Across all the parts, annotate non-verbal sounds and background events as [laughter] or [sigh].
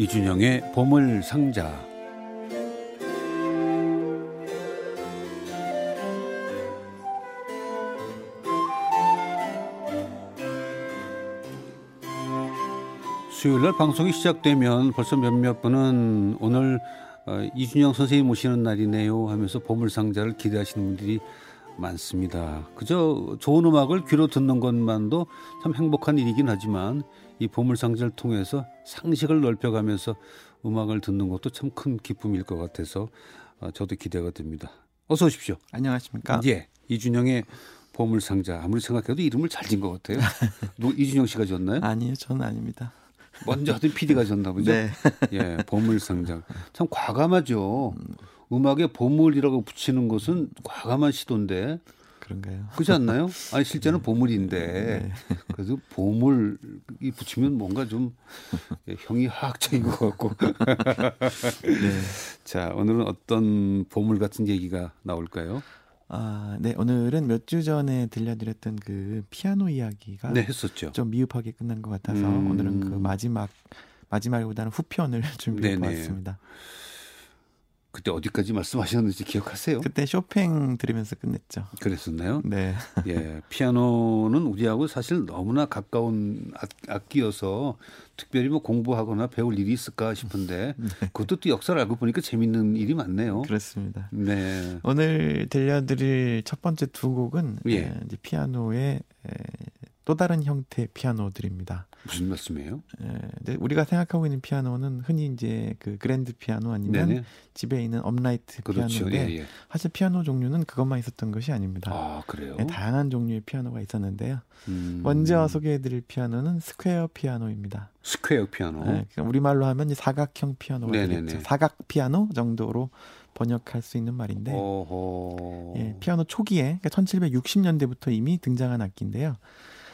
이준영의 보물 상자. 수요일 날 방송이 시작되면 벌써 몇몇 분은 오늘 어, 이준영 선생님 모시는 날이네요 하면서 보물 상자를 기대하시는 분들이 많습니다. 그저 좋은 음악을 귀로 듣는 것만도 참 행복한 일이긴 하지만 이 보물상자를 통해서 상식을 넓혀가면서 음악을 듣는 것도 참 큰 기쁨일 것 같아서 어, 저도 기대가 됩니다. 어서 오십시오. 안녕하십니까? 예, 이준영의 보물상자 아무리 생각해도 이름을 잘 지은 것 같아요. [laughs] 이준영 씨가 졌나요? 아니요, 저는 아닙니다. 먼저 하던 PD가 졌나 보죠. 네. [laughs] 예, 보물상자 참 과감하죠. 음악에 보물이라고 붙이는 것은 과감한 시도인데 그런가요? 그렇지 않나요? 아니 실제는 네. 보물인데 네. 그래도 보물이 붙이면 뭔가 좀 형이 하학자인 것 같고. [laughs] 네. 자 오늘은 어떤 보물 같은 얘기가 나올까요? 아, 네. 오늘은 몇 주 전에 들려드렸던 그 피아노 이야기가 네 했었죠. 좀 미흡하게 끝난 것 같아서 음. 오늘은 그 마지막 마지막보다는 후편을 [laughs] 준비해. 보았습니다. 그때 어디까지 말씀하셨는지 기억하세요? 그때 쇼팽 들으면서 끝냈죠. 그랬었나요? 네. [laughs] 예, 피아노는 우리하고 사실 너무나 가까운 악- 악기여서 특별히 뭐 공부하거나 배울 일이 있을까 싶은데 [laughs] 그것도 또 역사를 알고 보니까 재밌는 일이 많네요. 그렇습니다. 네. 오늘 들려드릴 첫 번째 두 곡은 예. 에, 이제 피아노의 에, 또 다른 형태의 피아노들입니다. 무슨 말씀이에요? 에, 이제 우리가 생각하고 있는 피아노는 흔히 이제 그 그랜드 피아노 아니면 네네. 집에 있는 업라이트 그렇죠. 피아노인데 예, 예. 사실 피아노 종류는 그것만 있었던 것이 아닙니다. 아, 그래요? 네, 다양한 종류의 피아노가 있었는데요. 음. 먼저 소개해드릴 피아노는 스퀘어 피아노입니다. 스퀘어 피아노. 네, 그러니까 우리 말로 하면 이제 사각형 피아노가 네네네. 되겠죠. 사각 피아노 정도로 번역할 수 있는 말인데 어허. 예, 피아노 초기에 그러니까 1760년대부터 이미 등장한 악기인데요.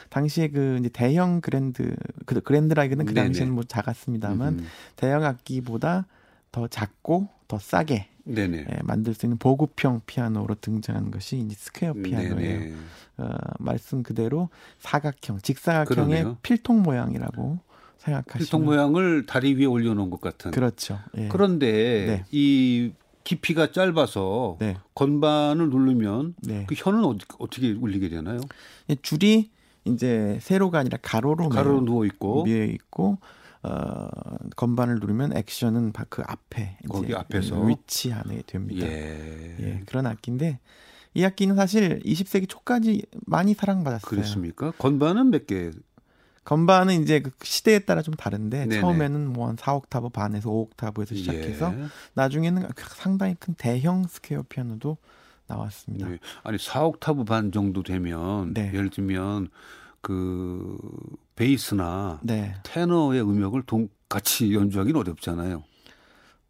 당시에 그 이제 대형 그랜드 그 그랜드라기는 그. 당시에는 뭐 작았습니다만 음. 대형 악기보다 더 작고 더 싸게 네네. 예, 만들 수 있는 보급형 피아노로 등장한 것이 이제 스퀘어 피아노예요. 네네. 어, 말씀 그대로 사각형, 직사각형의 그러네요. 필통 모양이라고 생각하시면 필통 모양을 다리 위에 올려놓은 것 같은. 그렇죠. 예. 그런데 네. 이 깊이가 짧아서 네, 건반을 누르면 네. 그 현은 어디, 어떻게 울리게 되나요? 이 줄이 이제 세로가 아니라 가로로 가로로 매여- 누워 있고 위에 있고 어, 건반을 누르면 액션은 바- 그 앞에 거기 앞에서? 위치하게 됩니다. 예. 예, 그런 악기인데 이 악기는 사실 20세기 초까지 많이 사랑받았어요. 그렇습니까? 건반은 몇 개? 건반은 이제 그 시대에 따라 좀 다른데 네네. 처음에는 뭐 한 4옥타브 반에서 5옥타브에서 시작해서 예. 나중에는 상당히 큰 대형 스퀘어 피아노도 나왔습니다. 네. 아니 4옥타브 반 정도 되면 네. 예를 들면 그 베이스나 네. 테너의 음역을 동, 같이 연주하기는 어렵잖아요.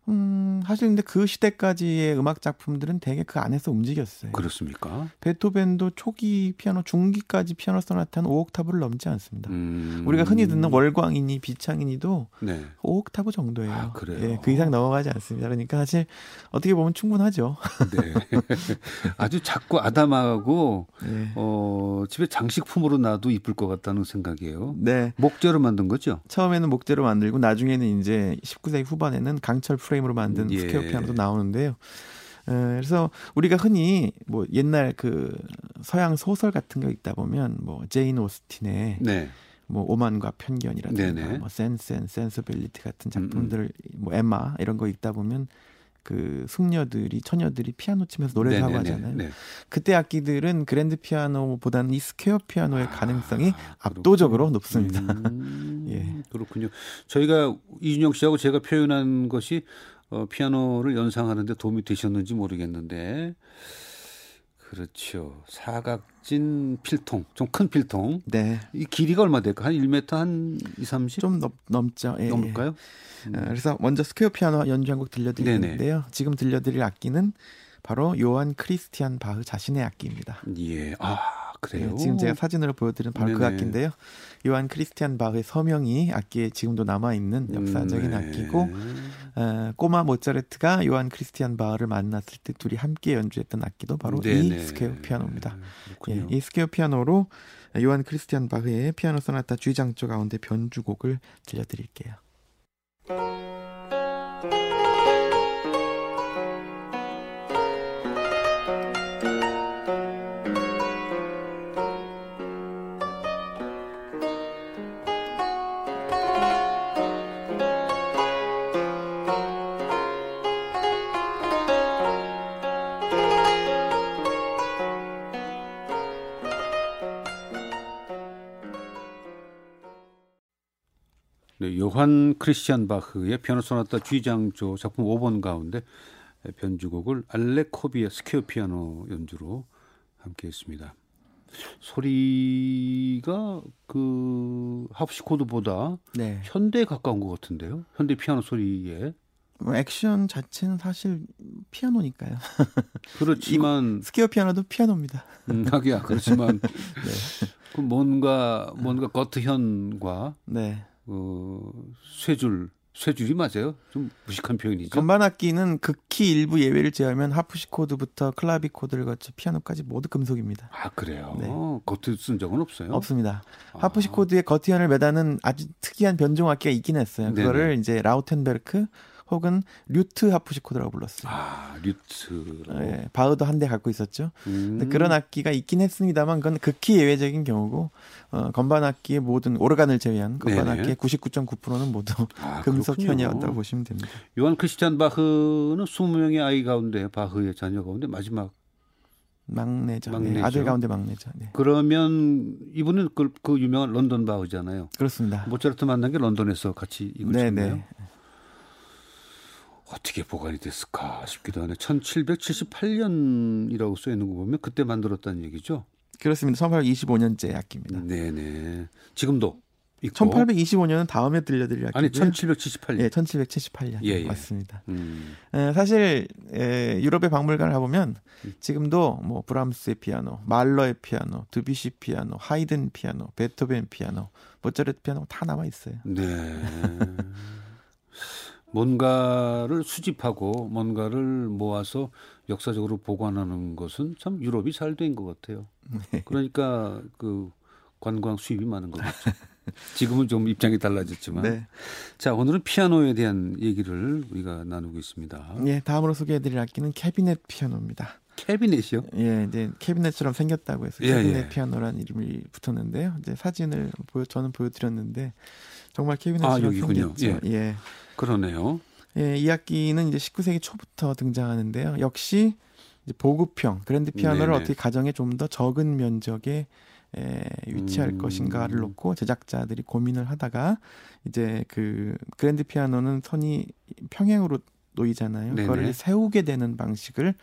음, 사실 근데 그 시대까지의 음악 작품들은 대개 그 안에서 움직였어요. 그렇습니까? 베토벤도 초기 피아노, 중기까지 피아노 소나타는 5옥타브를 넘지 않습니다. 음. 우리가 흔히 듣는 월광이니 비창이니도 네. 5옥타브 정도예요. 아, 그래요? 예, 그 이상 넘어가지 않습니다. 그러니까 사실 어떻게 보면 충분하죠. 네. [laughs] 아주 작고 아담하고 예. 어, 집에 장식품으로 놔도 이쁠 것 같다는 생각이에요. 네. 목재로 만든 거죠? 처음에는 목재로 만들고 나중에는 이제 19세기 후반에는 강철 프레임 으로 만든 예. 스퀘어 피아노도 나오는데요. 에, 그래서 우리가 흔히 뭐 옛날 그 서양 소설 같은 거 읽다 보면 뭐 제인 오스틴의 네. 뭐 오만과 편견이라든가 네네. 뭐 Sense and Sensibility 같은 음, 음. 작품들 뭐 엠마 이런 거 읽다 보면 그 숙녀들이 처녀들이 피아노 치면서 노래를 하고 네네네. 하잖아요. 네. 그때 악기들은 그랜드 피아노보다는 이 스퀘어 피아노의 가능성이 아, 압도적으로 높습니다. 음, [laughs] 예. 그렇군요. 저희가 이준형 씨하고 제가 표현한 것이 어, 피아노를 연상하는데 도움이 되셨는지 모르겠는데 그렇죠. 사각진 필통, 좀 큰 필통. 네. 이 길이가 얼마 될까? 한 1m 한 2, 30? 좀 넘, 넘죠. 예, 넘을까요? 예. 어, 그래서 먼저 스퀘어 피아노 연주 한 곡 들려드리는데요. 지금 들려드릴 악기는 바로 요한 크리스티안 바흐 자신의 악기입니다. 예. 아, 그래요? 네, 지금 제가 사진으로 보여드린 바로 그 네네. 악기인데요. 요한 크리스티안 바흐의 서명이 악기에 지금도 남아 있는 역사적인 네. 악기고 어, 꼬마 모차르트가 요한 크리스티안 바흐를 만났을 때 둘이 함께 연주했던 악기도 바로 네네. 이 스퀘어 피아노입니다. 예. 이 스퀘어 피아노로 요한 크리스티안 바흐의 피아노 소나타 G장조 가운데 변주곡을 들려드릴게요. 네, 요한 크리스티안 바흐의 피아노 소나타 G장조 작품 5번 가운데 변주곡을 알레 코비의 스퀘어 피아노 연주로 함께 했습니다. 소리가 그 하프시코드보다 네. 현대에 가까운 것 같은데요. 현대 피아노 소리에 뭐 액션 자체는 사실 피아노니까요. [laughs] 그렇지만 스퀘어 피아노도 피아노입니다. 음, 하기야 그렇지만 [laughs] 그 뭔가 뭔가 거트현과 네. 어, 쇠줄 쇠줄이 맞아요? 좀 무식한 표현이죠. 건반 악기는 극히 일부 예외를 제하면 하프시코드부터 클라비코드를 거쳐 피아노까지 모두 금속입니다. 아 그래요. 네. 겉을 쓴 적은 없어요. 없습니다. 아. 하프시코드에 거티현을 매다는 아주 특이한 변종 악기가 있긴 했어요. 네네. 그거를 이제 라우텐베르크 혹은 류트 하프시코드라고 불렀어요. 아 류트. 예, 바흐도 한 대 갖고 있었죠. 음. 근데 그런 악기가 있긴 했습니다만 그건 극히 예외적인 경우고 어, 건반 악기의 모든 오르간을 제외한 건반 네네. 악기의 99.9%는 모두 [laughs] 아, 금속현이었다고. 보시면 됩니다. 요한 크리스티안 바흐는 20명의 아이 가운데 바흐의 자녀 가운데 마지막 막내죠. 네, 막내죠. 아들 가운데 막내죠. 네. 그러면 이분은 그, 그 유명한 런던 바흐잖아요. 그렇습니다. 모차르트 만난 게 런던에서 같이 이걸 네, 쳤나요? 네. 어떻게 보관이 됐을까 싶기도 하네. 1778년이라고 써 있는 거 보면 그때 만들었다는 얘기죠. 그렇습니다. 1825년째 악기입니다. 네네. 지금도 있고. 1825년은 다음에 들려드릴 아니 악기고요. 1778년. 예, 1778년 예, 예. 맞습니다. 음. 에, 사실 에, 유럽의 박물관을 가보면 지금도 뭐 브람스의 피아노, 말러의 피아노, 드뷔시 피아노, 하이든 피아노, 베토벤 피아노, 모차르트 피아노 다 남아 있어요. 네. [laughs] 뭔가를 수집하고 뭔가를 모아서 역사적으로 보관하는 것은 참 유럽이 잘 된 것 같아요. 네. 그러니까 그 관광 수입이 많은 거겠죠. 지금은 좀 입장이 달라졌지만. 네. 자, 오늘은 피아노에 대한 얘기를 우리가 나누고 있습니다. 예, 다음으로 소개해드릴 악기는 캐비넷 피아노입니다. 캐비넷이요? 예, 이제 캐비넷처럼 생겼다고 해서 예, 캐비넷 예. 피아노라는 이름이 붙었는데요. 이제 사진을 보여 저는 보여드렸는데 정말 캐비넷처럼 아. 생겼죠. 예. 그러네요. 예, 이 악기는 이제 19세기 초부터 등장하는데요. 역시 이제 보급형 그랜드 피아노를 네네. 어떻게 가정에 좀 더 적은 면적에 에, 위치할 음. 것인가를 놓고 제작자들이 고민을 하다가 이제 그 그랜드 피아노는 선이 평행으로 놓이잖아요. 네네. 그거를 세우게 되는 방식을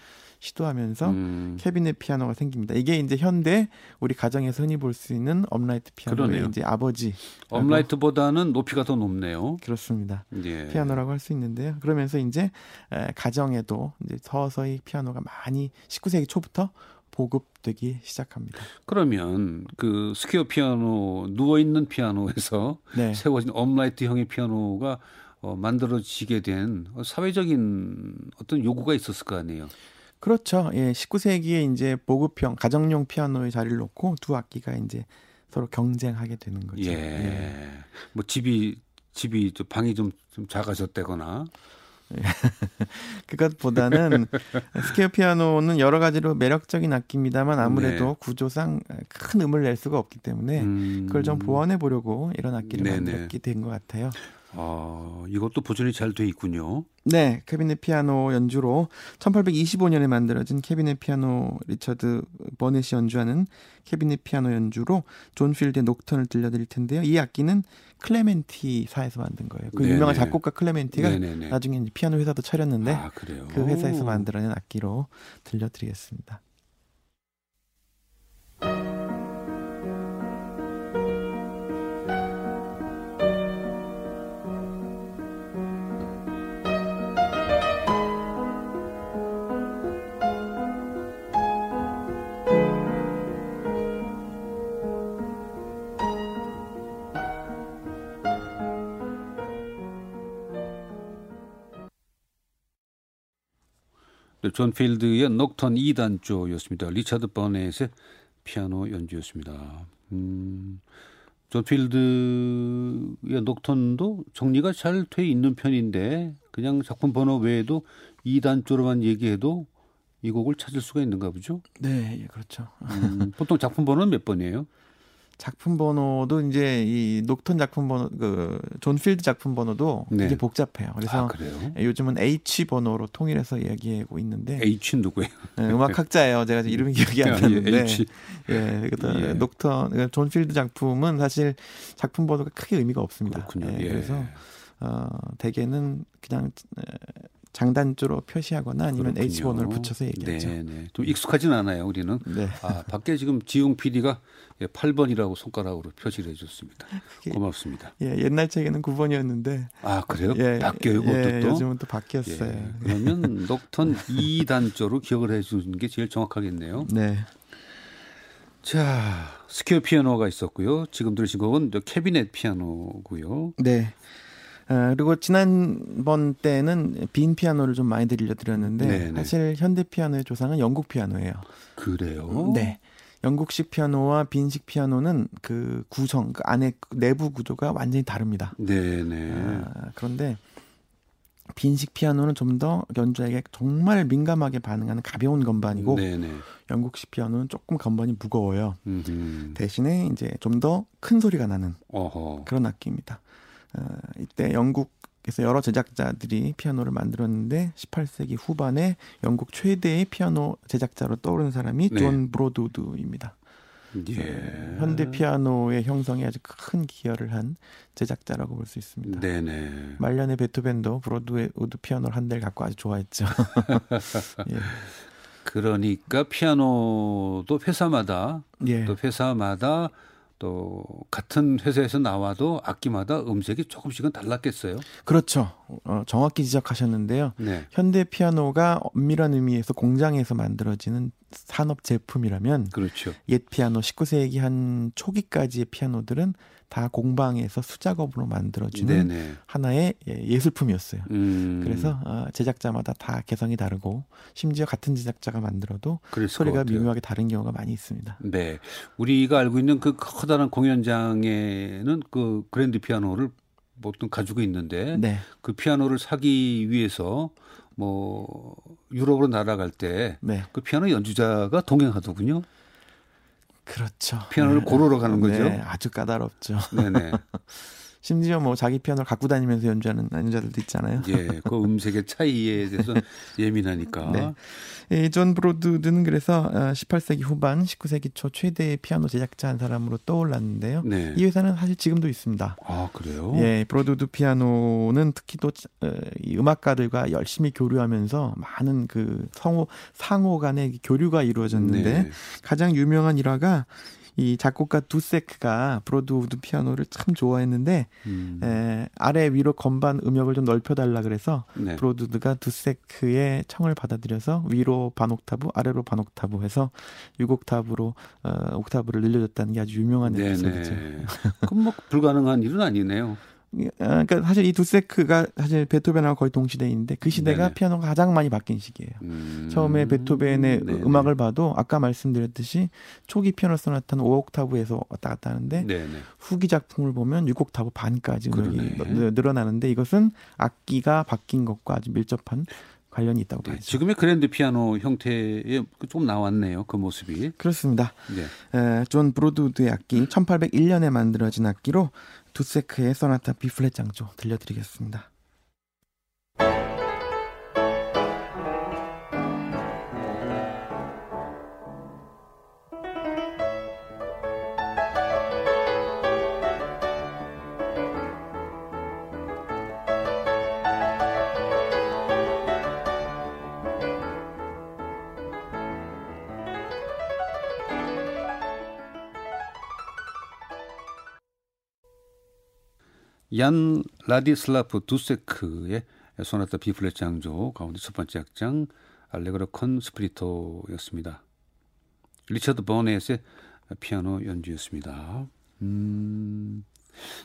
시도하면서 음, 캐비넷 피아노가 생깁니다. 이게 이제 현대 우리 가정에서 흔히 볼 수 있는 업라이트 피아노의 그러네요. 이제 아버지 업라이트보다는 높이가 더 높네요. 그렇습니다. 예. 피아노라고 할 수 있는데요. 그러면서 이제 에, 가정에도 이제 서서히 피아노가 많이 19세기 초부터 보급되기 시작합니다. 그러면 그 스퀘어 피아노 누워 있는 피아노에서 [laughs] 네. 세워진 업라이트형의 피아노가 어, 만들어지게 된 사회적인 어떤 요구가 있었을 거 아니에요. 그렇죠. 예, 19세기에 이제 보급형 가정용 피아노의 자리를 놓고 두 악기가 이제 서로 경쟁하게 되는 거죠. 예. 뭐 집이 집이 좀 방이 좀, 좀 작아졌다거나 [laughs] 그것보다는 스퀘어 피아노는 여러 가지로 매력적인 악기입니다만 아무래도 네. 구조상 큰 음을 낼 수가 없기 때문에 음, 그걸 좀 보완해 보려고 이런 악기를 네네. 만들었게 된 것 같아요. 아, 이것도 보존이 잘 돼 있군요. 네, 캐비넷 피아노 연주로 1825년에 만들어진 캐비넷 피아노 리처드 버넷이 연주하는 캐비넷 피아노 연주로 존 필드의 녹턴을 들려드릴 텐데요. 이 악기는 클레멘티사에서 만든 거예요. 그 네네. 유명한 작곡가 클레멘티가 네네네. 나중에 이제 피아노 회사도 차렸는데 아. 그 회사에서 만들어낸 악기로 들려드리겠습니다. 존 필드의 녹턴 2단조였습니다. 리차드 버넷의 피아노 연주였습니다. 음, 존 필드의 녹턴도 정리가 잘 돼 있는 편인데 그냥 작품 번호 외에도 2단조로만 얘기해도 이 곡을 찾을 수가 있는가 보죠? 네, 예, 그렇죠. 음, 보통 작품 번호는 몇 번이에요? 작품 번호도 이제 이 녹턴 작품 번호 그 존 필드 작품 번호도 네. 이게 복잡해요. 그래서 아, 그래요? 요즘은 H 번호로 통일해서 얘기하고 있는데 H 누구예요? 네, 음악 학자예요. 제가 이름이 기억이 안 아, 예, 나는데 H. 예, 그다 예. 녹턴 그러니까 존 필드 작품은 사실 작품 번호가 크게 의미가 없습니다. 그렇군요. 예, 예. 그래서 어, 대개는 그냥 에, 장단조로 표시하거나 아니면 그렇군요. 번호를 붙여서 얘기하죠. 네, 네. 좀 익숙하진 않아요, 우리는. 네. 아, 밖에 지금 지용 PD가 8번이라고 손가락으로 표시를 해 줬습니다. 그게- 고맙습니다. 예, 옛날 책에는 9번이었는데 아, 그래요? 예, 바뀌어요, 예, 또? 요즘은 또 바뀌었어요. 예, 그러면 녹턴 [laughs] 2단조로 기억을 해 주는 게 제일 정확하겠네요. 네. 자, 스퀘어 피아노가 있었고요. 지금 들으신 곡은 저 캐비넷 피아노고요. 네. 아, 그리고 지난번 때는 빈 피아노를 좀 많이 들려드렸는데 네, 네. 사실 현대 피아노의 조상은 영국 피아노예요. 그래요? 네. 영국식 피아노와 빈식 피아노는 그 구성, 그 안에 그 내부 구조가 완전히 다릅니다. 네네. 아, 그런데 빈식 피아노는 좀 더 연주에게 정말 민감하게 반응하는 가벼운 건반이고 네네. 영국식 피아노는 조금 건반이 무거워요. 음흠. 대신에 이제 좀 더 큰 소리가 나는 어허. 그런 악기입니다. 어, 이때 영국에서 여러 제작자들이 피아노를 만들었는데 18세기 후반에 영국 최대의 피아노 제작자로 떠오르는 사람이 네. 존 브로드우드입니다. 예. 현대 피아노의 형성에 아주 큰 기여를 한 제작자라고 볼 수 있습니다. 네네. 말년에 베토벤도 브로드우드 피아노를 한 대를 갖고 아주 좋아했죠. [laughs] 예. 그러니까 피아노도 회사마다 예. 또 회사마다 또 같은 회사에서 나와도 악기마다 음색이 조금씩은 달랐겠어요. 그렇죠. 어, 정확히 지적하셨는데요. 네. 현대 피아노가 엄밀한 의미에서 공장에서 만들어지는 산업 제품이라면 그렇죠. 옛 피아노 19세기 한 초기까지의 피아노들은 다 공방에서 수작업으로 만들어지는 네네. 하나의 예, 예술품이었어요. 음. 그래서 어, 제작자마다 다 개성이 다르고 심지어 같은 제작자가 만들어도 소리가. 미묘하게 다른 경우가 많이 있습니다. 네. 우리가 알고 있는 그 커다란 공연장에는 그 그랜드 피아노를 보통 가지고 있는데 네, 그 피아노를 사기 위해서 뭐 유럽으로 날아갈 때그 네, 피아노 연주자가 동행하더군요. 그렇죠. 피아노를 네. 고르러 가는 거죠. 네, 아주 까다롭죠. 네네. [laughs] 심지어 뭐 자기 피아노를 갖고 다니면서 연주하는 연주자들도 있잖아요. 예, 그 음색의 차이에 대해서 [laughs] 예민하니까. 네. 이 존 브로드우드는 그래서 어, 18세기 후반, 19세기 초 최대의 피아노 제작자 한 사람으로 떠올랐는데요. 네. 이 회사는 사실 지금도 있습니다. 아 그래요? 예, 브로드우드 피아노는 특히 또 어, 이 음악가들과 열심히 교류하면서 많은 그 성호 상호 간의 교류가 이루어졌는데 네. 가장 유명한 일화가 이 작곡가 두세크가 브로드우드 피아노를 참 좋아했는데 음, 에, 아래 위로 건반 음역을 좀 넓혀달라 그래서 네. 브로드우드가 두세크의 청을 받아들여서 위로 반 옥타브, 아래로 반 옥타브 해서 6옥타브로 어, 옥타브를 늘려줬다는 게 아주 유명한 에피소드죠. 네네. 그럼 뭐 불가능한 일은 아니네요. 아, 그러니까 사실 이 두세크가 사실 베토벤하고 거의 동시대인데 그 시대가 네네. 피아노가 가장 많이 바뀐 시기예요. 음, 처음에 베토벤의 네네. 음악을 봐도 아까 말씀드렸듯이 초기 피아노 소나타는 5옥타브에서 왔다 갔다 하는데 네네. 후기 작품을 보면 6옥타브 반까지 늘어나는데 이것은 악기가 바뀐 것과 아주 밀접한 관련이 있다고 네, 봐야죠. 지금의 그랜드 피아노 형태에 좀 나왔네요. 그 모습이. 그렇습니다. 네. 에, 존 브로드우드의 악기 1801년에 만들어진 악기로 두세크의 소나타 B 플랫 장조 들려드리겠습니다. 얀 라디슬라프 두세크의 소나타 B 플랫 장조 가운데 첫 번째 악장 알레그로 콘 스피리토였습니다. 리처드 버넷의 피아노 연주였습니다. 음,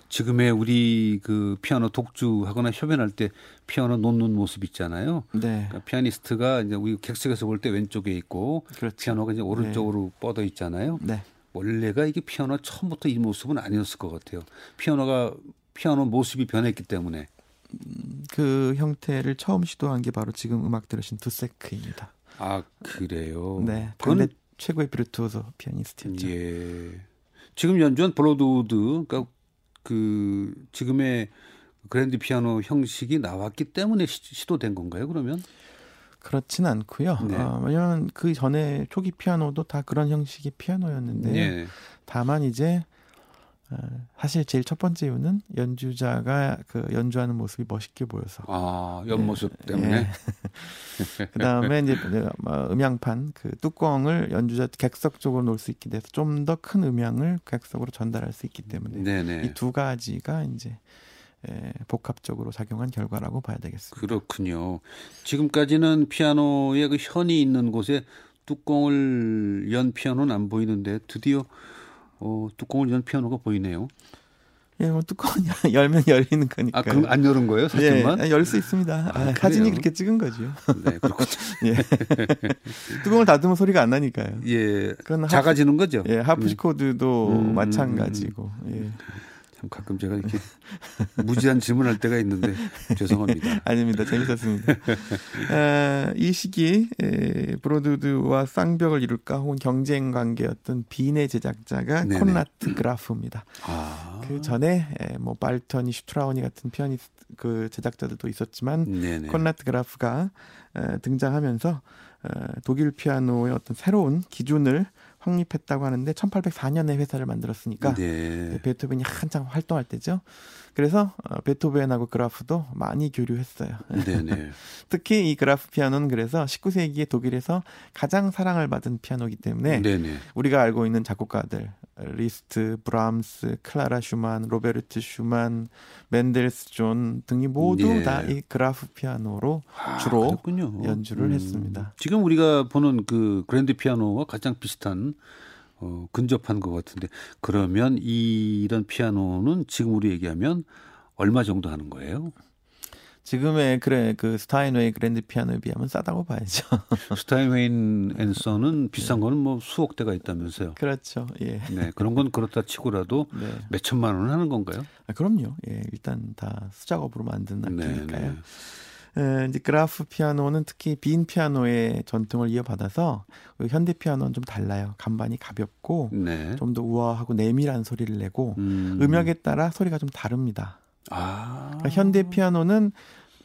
지금의 우리 그 피아노 독주하거나 협연할 때 피아노 놓는 모습 있잖아요. 네. 그러니까 피아니스트가 이제 우리 객석에서 볼 때 왼쪽에 있고 그렇죠. 피아노가 이제 오른쪽으로 네. 뻗어 있잖아요. 네. 원래가 이게 피아노 처음부터 이 모습은 아니었을 것 같아요. 피아노가 피아노 모습이 변했기 때문에 음, 그 형태를 처음 시도한 게 바로 지금 음악 들으신 두세크입니다. 아 그래요. 네, 당대 최고의 비르투오소 피아니스트였죠. 예. 지금 연주한 브로드우드, 그러니까 그 지금의 그랜드 피아노 형식이 나왔기 때문에 시도된 건가요? 그러면? 그렇진 않고요. 네. 어, 왜냐하면 그 전에 초기 피아노도 다 그런 형식의 피아노였는데 네. 다만 이제 어, 사실 제일 첫 번째 이유는 연주자가 그 연주하는 모습이 멋있게 보여서. 아, 옆모습 예, 때문에. 예. [laughs] 그 다음에 이제 뭐 음향판 그 뚜껑을 연주자 객석 쪽으로 놓을 수 있게 돼서 좀 더 큰 음향을 객석으로 전달할 수 있기 때문에 이 두 가지가 이제 예, 복합적으로 작용한 결과라고 봐야 되겠습니다. 그렇군요. 지금까지는 피아노의 그 현이 있는 곳에 뚜껑을 연 피아노는 안 보이는데 드디어 어, 뚜껑을 연 피아노가 보이네요. 예, 뭐 뚜껑 [laughs] 열면 열리는 거니까. 아, 그럼 안 열은 거예요? 사진만? 예, 열 수 있습니다. 아, 아, 사진이 그렇게 찍은 거죠. [laughs] 네, 그렇군요. 예. [laughs] 뚜껑을 닫으면 소리가 안 나니까요. 예. 그건 작아지는 거죠. 예, 하프시코드도 음, 마찬가지고. 예. 참 가끔 제가 이렇게 [laughs] 무지한 질문할 때가 있는데 죄송합니다. [laughs] 아닙니다. 재밌었습니다. 아, 이 시기 에, 브로드드와 쌍벽을 이룰까 혹은 경쟁 관계였던 빈의 제작자가 네네. 콘라트 그라프입니다. 아. 그 전에 에, 뭐 발터니, 슈트라우니 같은 피아니스트 그 제작자들도 있었지만 네네. 콘라트 그라프가 에, 등장하면서 에, 독일 피아노의 어떤 새로운 기준을 확립했다고 하는데 1804년에 회사를 만들었으니까 네. 베토벤이 한창 활동할 때죠. 그래서 어, 베토벤하고 그라프도 많이 교류했어요. 네, 네. [laughs] 특히 이 그라프 피아노는 그래서 19세기에 독일에서 가장 사랑을 받은 피아노이기 때문에 네, 네. 우리가 알고 있는 작곡가들 리스트, 브람스, 클라라 슈만, 로베르트 슈만, 멘델스존 등이 모두 네. 다이 그라프 피아노로 아, 주로 그렇군요. 연주를 음. 했습니다. 지금 우리가 보는 그 그랜드 피아노와 가장 비슷한 어, 근접한 것 같은데 그러면 이, 이런 피아노는 지금 우리 얘기하면 얼마 정도 하는 거예요? 지금의 그래 그 스타인웨이 그랜드 피아노에 비하면 싸다고 봐야죠. [laughs] 스타인웨이 앤 선스는 비싼 네. 거는 뭐 수억 대가 있다면서요. 그렇죠. 예. 네 그런 건 그렇다 치고라도 네. 몇 천만 원은 하는 건가요? 아, 그럼요. 예 일단 다 수작업으로 만든 네, 악기니까요. 네. 에, 이제 그라프 피아노는 특히 빈 피아노의 전통을 이어받아서 그 현대 피아노는 좀 달라요. 간반이 가볍고 네. 좀더 우아하고 내밀한 소리를 내고 음. 음역에 따라 소리가 좀 다릅니다. 아. 그러니까 현대 피아노는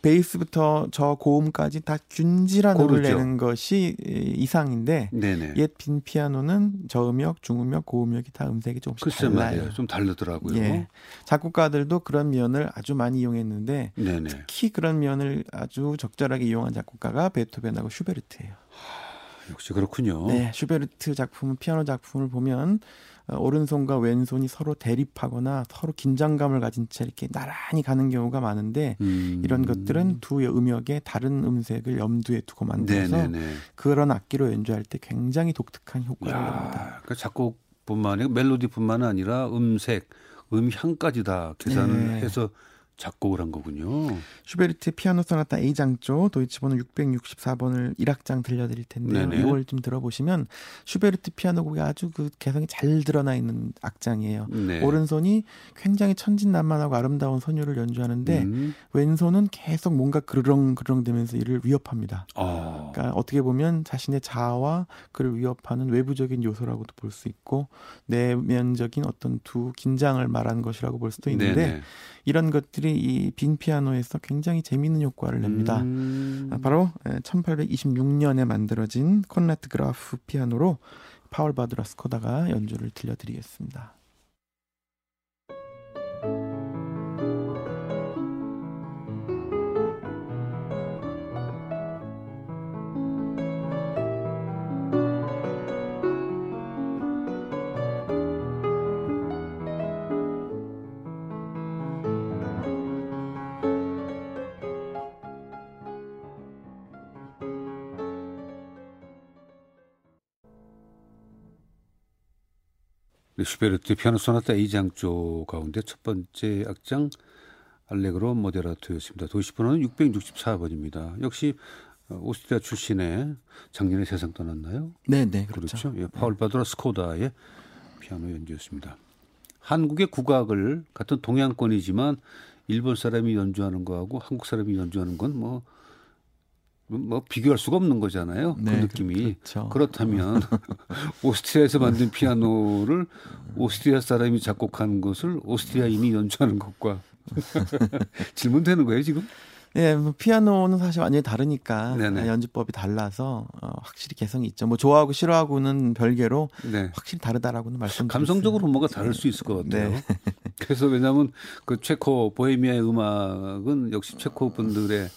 베이스부터 저 고음까지 다 균질한 고르죠. 음을 내는 것이 이상인데 네네. 옛 빈 피아노는 저음역, 중음역, 고음역이 다 음색이 조금씩 글쎄 달라요. 말이에요. 좀 다르더라고요. 예. 작곡가들도 그런 면을 아주 많이 이용했는데 네네. 특히 그런 면을 아주 적절하게 이용한 작곡가가 베토벤하고 슈베르트예요. 하, 역시 그렇군요. 네, 슈베르트 작품, 피아노 작품을 보면 어, 오른손과 왼손이 서로 대립하거나 서로 긴장감을 가진 채 이렇게 나란히 가는 경우가 많은데 음. 이런 것들은 두 음역의 다른 음색을 염두에 두고 만들어서 네네네. 그런 악기로 연주할 때 굉장히 독특한 효과를 냅니다. 그 작곡뿐만 아니라 멜로디뿐만 아니라 음색, 음향까지 다 계산을 네. 해서 작곡을 한 거군요. 슈베르트 피아노 소나타 A장조 도이치 번호 664번을 1악장 들려드릴 텐데요. 네네. 이걸 좀 들어보시면 슈베르트 피아노 곡이 아주 그 개성이 잘 드러나 있는 악장이에요. 네. 오른손이 굉장히 천진난만하고 아름다운 선율을 연주하는데 음. 왼손은 계속 뭔가 그르렁그르렁대면서 이를 위협합니다. 어. 그러니까 어떻게 보면 자신의 자아와 그를 위협하는 외부적인 요소라고도 볼 수 있고 내면적인 어떤 두 긴장을 말한 것이라고 볼 수도 있는데 네네. 이런 것들이 이 빈 피아노에서 굉장히 재미있는 효과를 냅니다. 음. 아, 바로 1826년에 만들어진 콘라트 그라프 피아노로 파울 바드라 스코다가 연주를 들려드리겠습니다. 슈베르트 피아노 소나타 A장조 가운데 첫 번째 악장 알레그로 모데라토였습니다. 도이치 번호는 664번입니다. 역시 어, 오스트리아 출신의 작년에 세상 떠났나요? 네, 네, 그렇죠. 그렇죠. 예, 파울 바두라 스코다의 피아노 연주였습니다. 한국의 국악을 같은 동양권이지만 일본 사람이 연주하는 거하고 한국 사람이 연주하는 건 뭐 뭐 비교할 수가 없는 거잖아요. 그 네, 느낌이 그렇죠. 그렇다면 [laughs] 오스트리아에서 만든 피아노를 오스트리아 사람이 작곡하는 것을 오스트리아인이 연주하는 것과 [laughs] 질문되는 거예요 지금? 예, 뭐 피아노는 사실 완전히 다르니까 네네. 연주법이 달라서 어, 확실히 개성이 있죠. 뭐 좋아하고 싫어하고는 별개로 네. 확실히 다르다라고는 말씀. 감성적으로 뭔가 다를 수 있을 것 같아요. 네. [laughs] 그래서 왜냐하면 그 체코 보헤미아의 음악은 역시 체코 분들의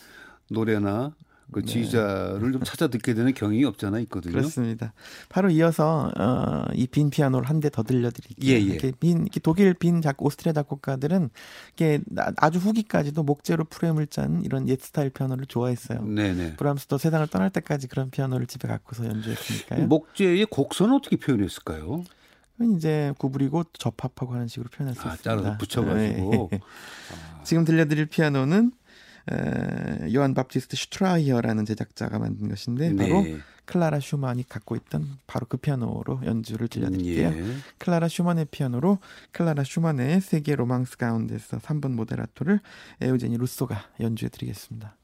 노래나 그 네. 지휘자를 좀 찾아 듣게 되는 경향이 없잖아 있거든요. 그렇습니다. 바로 이어서 어, 이 빈 피아노를 한 대 더 들려드릴게요. 예, 예. 이렇게 빈 이렇게 독일 빈 작 오스트리아 작곡가들은 이게 나- 아주 후기까지도 목재로 프레임을 짠 이런 옛 스타일 피아노를 좋아했어요. 네네. 브람스도 세상을 떠날 때까지 그런 피아노를 집에 갖고서 연주했으니까요. 목재의 곡선은 어떻게 표현했을까요? 이제 구부리고 접합하고 하는 식으로 표현했습니다. 아, 따라서 붙여가지고. 네. 지금 들려드릴 피아노는 에, 요한 밥티스트 슈트라이허라는 제작자가 만든 것인데 바로 네. 클라라 슈만이 갖고 있던 바로 그 피아노로 연주를 들려드릴게요. 예. 클라라 슈만의 피아노로 클라라 슈만의 세계 로망스 가운데서 3번 모데라토를 에우제니 루소가 연주해 드리겠습니다.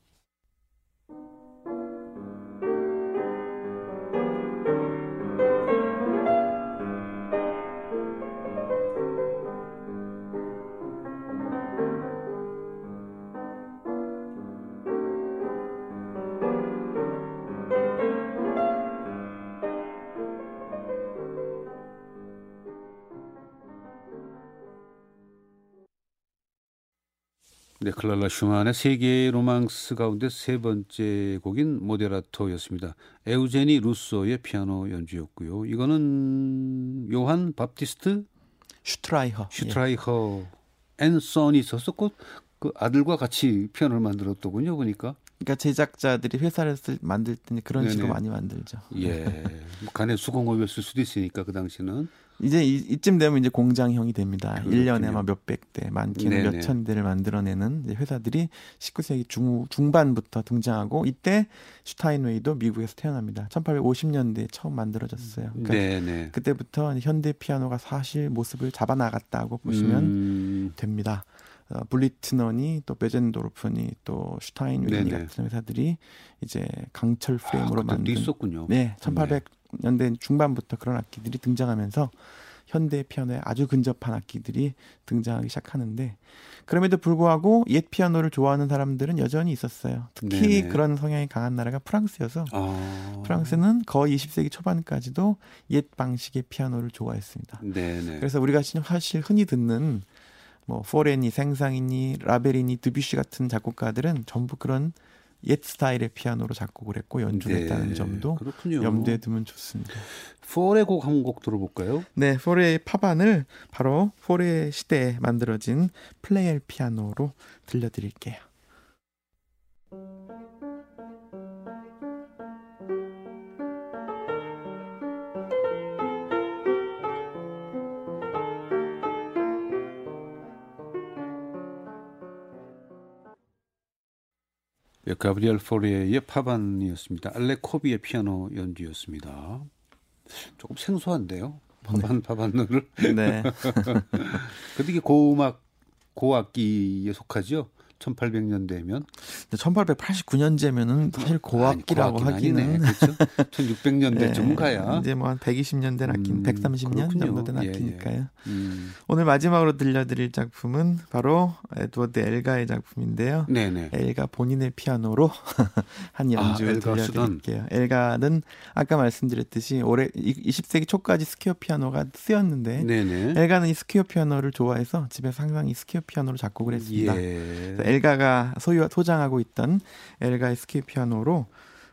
네, 클라라 슈만의 세 개 로망스 가운데 세 번째 곡인 모데라토였습니다. 에우제니 루소의 피아노 연주였고요. 이거는 요한 밥티스트 슈트라이허. 슈트라이허 앤 선이 있었었고 그 아들과 같이 피아노를 만들었더군요. 보니까. 그러니까 제작자들이 회사를 쓸, 만들 때 그런 식으로 네네. 많이 만들죠. 예. 뭐 간에 수공업이었을 수도 있으니까 그 당시는. 이제 이, 이쯤 되면 이제 공장형이 됩니다. 그렇군요. 일 1년에 아마 몇백 대, 많게는. 몇천 대를 만들어내는 회사들이 19세기 중, 중반부터 등장하고 이때 슈타인웨이도 미국에서 태어납니다. 1850년대에 처음 만들어졌어요. 그러니까 네, 네. 그때부터 현대 피아노가 사실 모습을 잡아나갔다고 보시면 음, 됩니다. 어, 블리트넌이 또 베젠도르프니 또 슈타인웨이. 같은 회사들이 이제 강철 프레임으로 아, 만든 있었군요. 네, 1800 년대 중반부터 그런 악기들이 등장하면서 현대 피아노에 아주 근접한 악기들이 등장하기 시작하는데 그럼에도 불구하고 옛 피아노를 좋아하는 사람들은 여전히 있었어요. 특히 네네. 그런 성향이 강한 나라가 프랑스여서 아. 프랑스는 거의 20세기 초반까지도 옛 방식의 피아노를 좋아했습니다. 네, 네. 그래서 우리가 사실 흔히 듣는 뭐 포레니, 생상이니, 라베리니, 드뷔시 같은 작곡가들은 전부 그런 옛 스타일의 피아노로 작곡을 했고 연주를 했다는 점도 네. 그렇군요. 염두에 두면 좋습니다. 포레 곡 한 곡 들어볼까요? 네, 포레의 파반을 바로 포레 시대에 만들어진 플레이엘 피아노로 들려드릴게요. 가브리엘 포레의 파반이었습니다. 알레 코비의 피아노 연주였습니다. 조금 생소한데요. 파반 파반을. 네, [laughs] 근데 이게 고음악 고악기에 속하죠. 1800년대면 1889년제면은 사실 고악기라고 하기는 그렇죠. [laughs] 1600년대쯤 네, 가야. 이제 뭐 한 120년 된 악기, 음, 130년 그렇군요. 정도 된 예, 예. 악기니까요. 음, 오늘 마지막으로 들려드릴 작품은 바로 에드워드 엘가의 작품인데요. 네네. 엘가 본인의 피아노로 [laughs] 한 연주 아, 들려드릴게요. 엘가는 아까 말씀드렸듯이 오래 20세기 초까지 스퀘어 피아노가 쓰였는데 네네. 엘가는 이 스퀘어 피아노를 좋아해서 집에서 항상 이 스퀘어 피아노를 작곡을 했습니다. 예. 엘가가 소유 소장하고 있던 엘가의 스퀘어 피아노로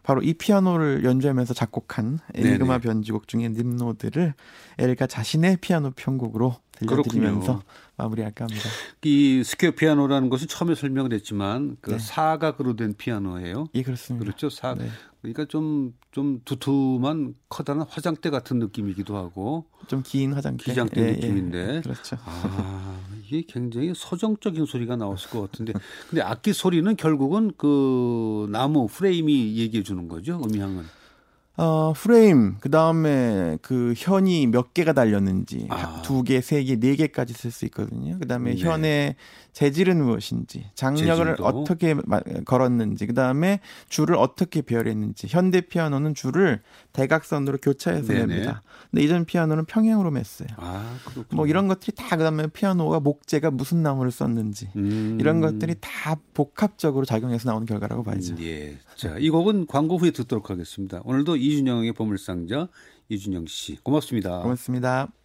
바로 이 피아노를 연주하면서 작곡한 네네. 에니그마 변주곡 중에 님로드를 엘가 자신의 피아노 편곡으로 들려드리면서 그렇군요. 마무리할까 합니다. 이 스퀘어 피아노라는 것은 처음에 설명을 했지만 그 네. 사각으로 된 피아노예요. 예, 그렇습니다. 그렇죠. 사 네. 그러니까 좀좀 두툼한 커다란 화장대 같은 느낌이기도 하고 좀 긴 화장대. 기장대 예, 예. 느낌인데. 그렇죠. 아 이게 굉장히 서정적인 소리가 나왔을 것 같은데 근데 악기 소리는 결국은 그 나무 프레임이 얘기해 주는 거죠 음향은 어, 프레임, 그 다음에 그 현이 몇 개가 달렸는지, 아. 두 개, 세 개, 네 개까지 쓸 수 있거든요. 그 다음에 네. 현의 재질은 무엇인지, 장력을 재질도. 어떻게 마- 걸었는지, 그 다음에 줄을 어떻게 배열했는지. 현대 피아노는 줄을 대각선으로 교차해서 네네. 맵니다. 근데 이전 피아노는 평행으로 맸어요. 아. 뭐 이런 것들이 다 그 다음에 피아노가 목재가 무슨 나무를 썼는지 음. 이런 것들이 다 복합적으로 작용해서 나오는 결과라고 봐야죠. 예. 자, 이 곡은 광고 후에 듣도록 하겠습니다. 오늘도 이준영의 보물상자 이준영 씨 고맙습니다. 고맙습니다.